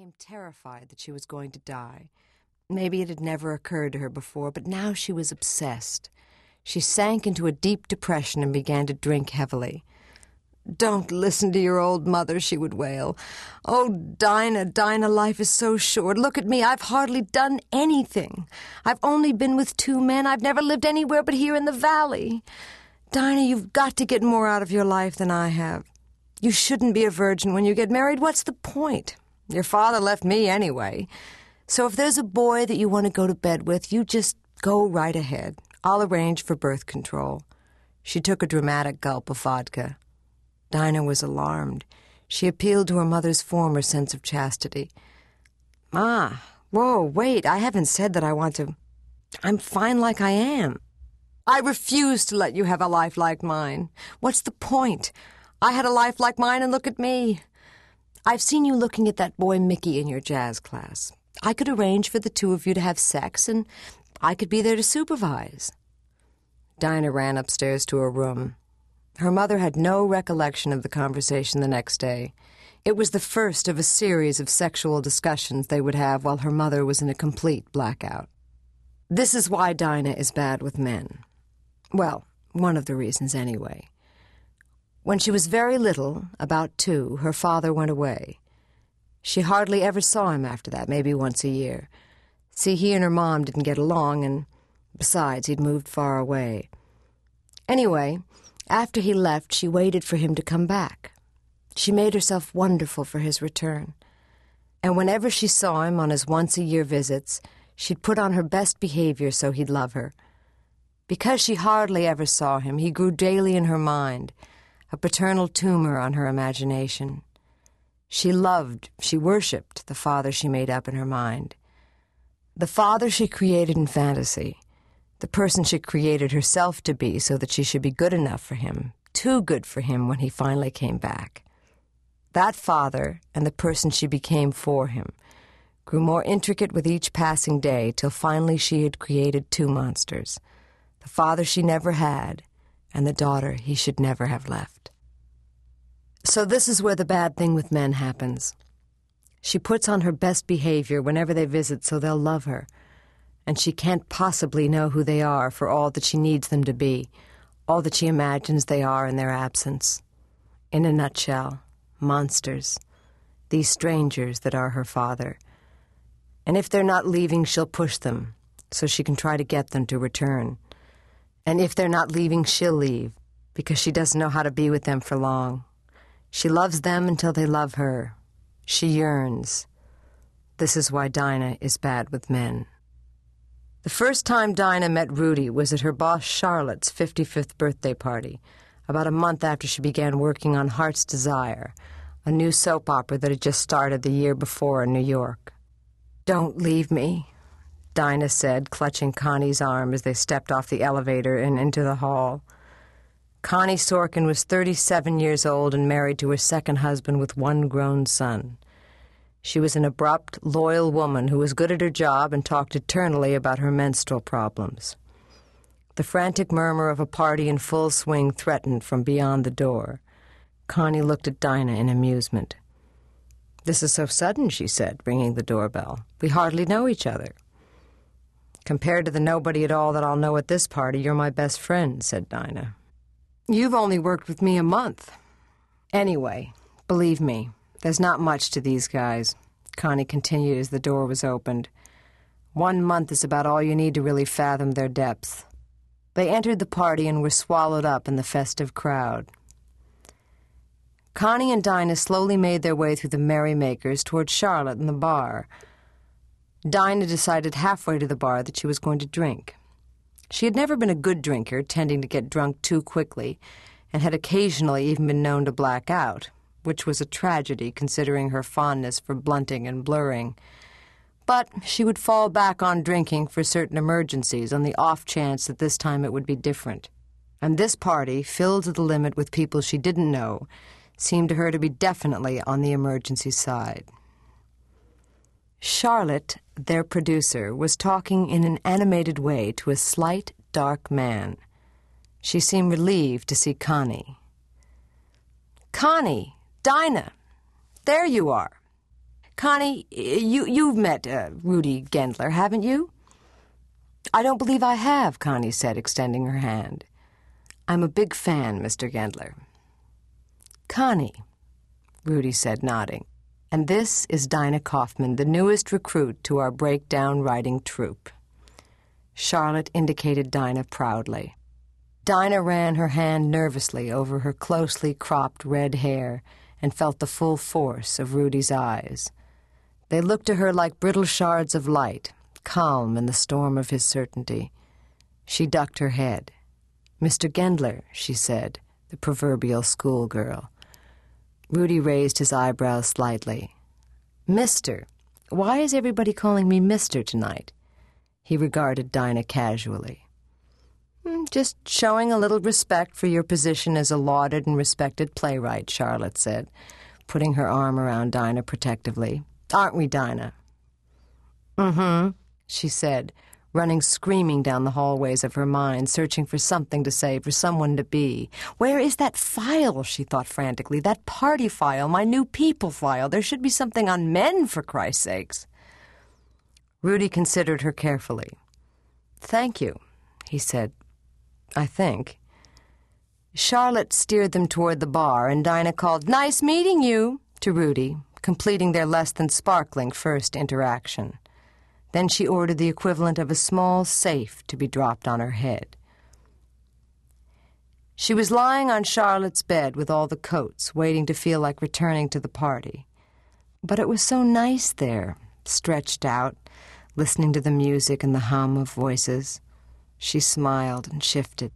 became terrified that she was going to die. Maybe it had never occurred to her before, but now she was obsessed. She sank into a deep depression and began to drink heavily. Don't listen to your old mother, she would wail. Oh, Dinah, Dinah, life is so short. Look at me. I've hardly done anything. I've only been with two men. I've never lived anywhere but here in the valley. Dinah, you've got to get more out of your life than I have. You shouldn't be a virgin when you get married. What's the point? Your father left me anyway. So if there's a boy that you want to go to bed with, you just go right ahead. I'll arrange for birth control. She took a dramatic gulp of vodka. Dinah was alarmed. She appealed to her mother's former sense of chastity. Ma, whoa, wait, I haven't said that I want to. I'm fine like I am. I refuse to let you have a life like mine. What's the point? I had a life like mine, and look at me. I've seen you looking at that boy Mickey in your jazz class. I could arrange for the two of you to have sex, and I could be there to supervise. Dinah ran upstairs to her room. Her mother had no recollection of the conversation the next day. It was the first of a series of sexual discussions they would have while her mother was in a complete blackout. This is why Dinah is bad with men. Well, one of the reasons, anyway. When she was very little, about two, her father went away. She hardly ever saw him after that, maybe once a year. See, he and her mom didn't get along, and besides, he'd moved far away. Anyway, after he left, she waited for him to come back. She made herself wonderful for his return. And whenever she saw him on his once a year visits, she'd put on her best behavior so he'd love her. Because she hardly ever saw him, he grew daily in her mind, a paternal tumor on her imagination. She loved, she worshipped the father she made up in her mind. The father she created in fantasy the person she created herself to be so that she should be good enough for him, too good for him when he finally came back. That father and the person she became for him grew more intricate with each passing day till finally she had created two monsters the father she never had and the daughter he should never have left. So, this is where the bad thing with men happens. She puts on her best behavior whenever they visit so they'll love her and she can't possibly know who they are for all that she needs them to be, all that she imagines they are in their absence. In a nutshell, monsters, these strangers that are her father. And if they're not leaving, she'll push them so she can try to get them to return. And if they're not leaving, she'll leave because she doesn't know how to be with them for long. She loves them until they love her. She yearns. This is why Dinah is bad with men. The first time Dinah met Rudy was at her boss Charlotte's 55th birthday party, about a month after she began working on Heart's Desire, a new soap opera that had just started the year before in New York. Don't leave me, Dinah said, clutching Connie's arm as they stepped off the elevator and into the hall. Connie Sorkin was 37 years old and married to her second husband with one grown son. She was an abrupt, loyal woman who was good at her job and talked eternally about her menstrual problems. The frantic murmur of a party in full swing threatened from beyond the door. Connie looked at Dinah in amusement. This is so sudden, she said, ringing the doorbell. We hardly know each other. Compared to the nobody at all that I'll know at this party, you're my best friend, said Dinah. You've only worked with me a month. Anyway, believe me, there's not much to these guys, Connie continued as the door was opened. One month is about all you need to really fathom their depths. They entered the party and were swallowed up in the festive crowd. Connie and Dinah slowly made their way through the merrymakers toward Charlotte and the bar. Dinah decided halfway to the bar that she was going to drink. She had never been a good drinker, tending to get drunk too quickly, and had occasionally even been known to black out which was a tragedy considering her fondness for blunting and blurring. But she would fall back on drinking for certain emergencies on the off chance that this time it would be different. And this party, filled to the limit with people she didn't know, seemed to her to be definitely on the emergency side. Charlotte, their producer, was talking in an animated way to a slight, dark man. She seemed relieved to see Connie. Connie, Dinah, there you are. Connie, you, you've met uh, Rudy Gendler, haven't you? I don't believe I have, Connie said, extending her hand. I'm a big fan, Mr. Gendler. Connie, Rudy said, nodding. And this is Dinah Kaufman, the newest recruit to our breakdown writing troupe. Charlotte indicated Dinah proudly. Dinah ran her hand nervously over her closely cropped red hair and felt the full force of Rudy's eyes. They looked to her like brittle shards of light, calm in the storm of his certainty. She ducked her head. Mr. Gendler, she said, the proverbial schoolgirl. Rudy raised his eyebrows slightly. Mister, why is everybody calling me Mister tonight? He regarded Dinah casually. Hmm, just showing a little respect for your position as a lauded and respected playwright, Charlotte said, putting her arm around Dinah protectively. Aren't we, Dinah? Mm-hmm, she said, running screaming down the hallways of her mind, searching for something to say, for someone to be. Where is that file, she thought frantically, that party file, my new people file? There should be something on men, for Christ's sakes. Rudy considered her carefully. Thank you, he said. I think. Charlotte steered them toward the bar, and Dinah called, Nice meeting you, to Rudy, completing their less than sparkling first interaction. Then she ordered the equivalent of a small safe to be dropped on her head. She was lying on Charlotte's bed with all the coats, waiting to feel like returning to the party. But it was so nice there, stretched out, listening to the music and the hum of voices. She smiled and shifted.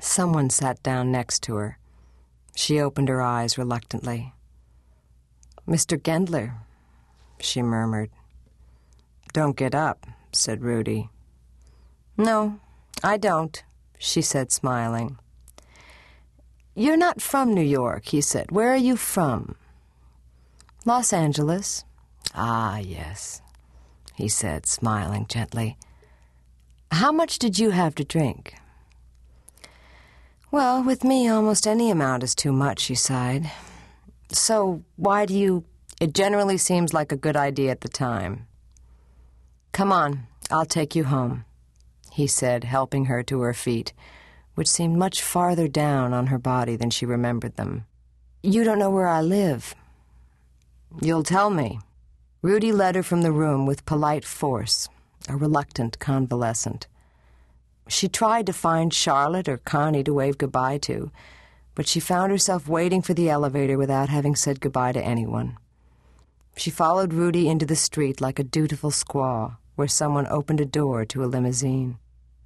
Someone sat down next to her. She opened her eyes reluctantly. Mr. Gendler, she murmured. Don't get up, said Rudy. No, I don't, she said, smiling. You're not from New York, he said. Where are you from? Los Angeles. Ah, yes, he said, smiling gently. How much did you have to drink? Well, with me, almost any amount is too much, she sighed. So, why do you. It generally seems like a good idea at the time. Come on, I'll take you home, he said, helping her to her feet, which seemed much farther down on her body than she remembered them. You don't know where I live. You'll tell me. Rudy led her from the room with polite force, a reluctant convalescent. She tried to find Charlotte or Connie to wave goodbye to, but she found herself waiting for the elevator without having said goodbye to anyone. She followed Rudy into the street like a dutiful squaw, where someone opened a door to a limousine.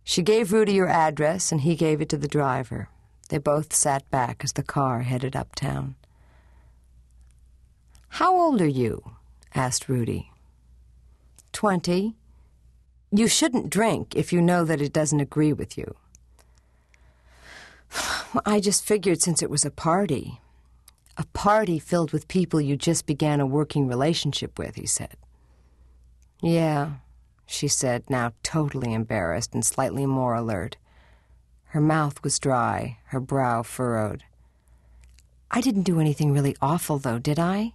She gave Rudy her address, and he gave it to the driver. They both sat back as the car headed uptown. How old are you? asked Rudy. Twenty. You shouldn't drink if you know that it doesn't agree with you. I just figured since it was a party. A party filled with people you just began a working relationship with, he said. Yeah, she said, now totally embarrassed and slightly more alert. Her mouth was dry, her brow furrowed. I didn't do anything really awful, though, did I?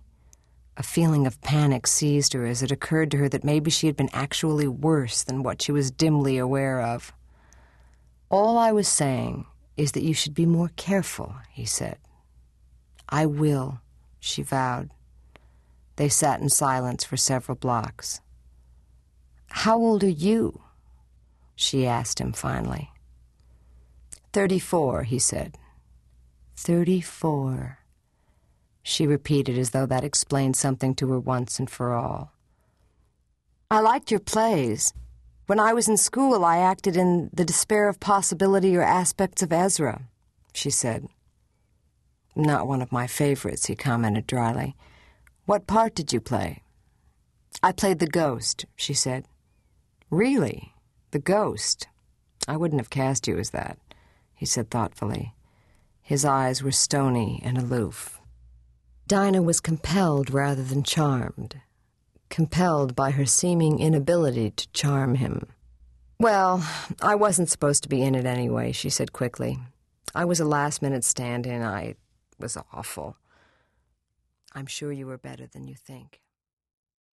A feeling of panic seized her as it occurred to her that maybe she had been actually worse than what she was dimly aware of. All I was saying is that you should be more careful, he said. I will, she vowed. They sat in silence for several blocks. How old are you? she asked him finally. Thirty-four, he said. Thirty-four, she repeated as though that explained something to her once and for all. I liked your plays. When I was in school, I acted in The Despair of Possibility or Aspects of Ezra, she said. Not one of my favorites, he commented dryly. What part did you play? I played the ghost, she said. Really? The ghost? I wouldn't have cast you as that, he said thoughtfully. His eyes were stony and aloof. Dinah was compelled rather than charmed compelled by her seeming inability to charm him. Well, I wasn't supposed to be in it anyway, she said quickly. I was a last minute stand in. I was awful. I'm sure you were better than you think.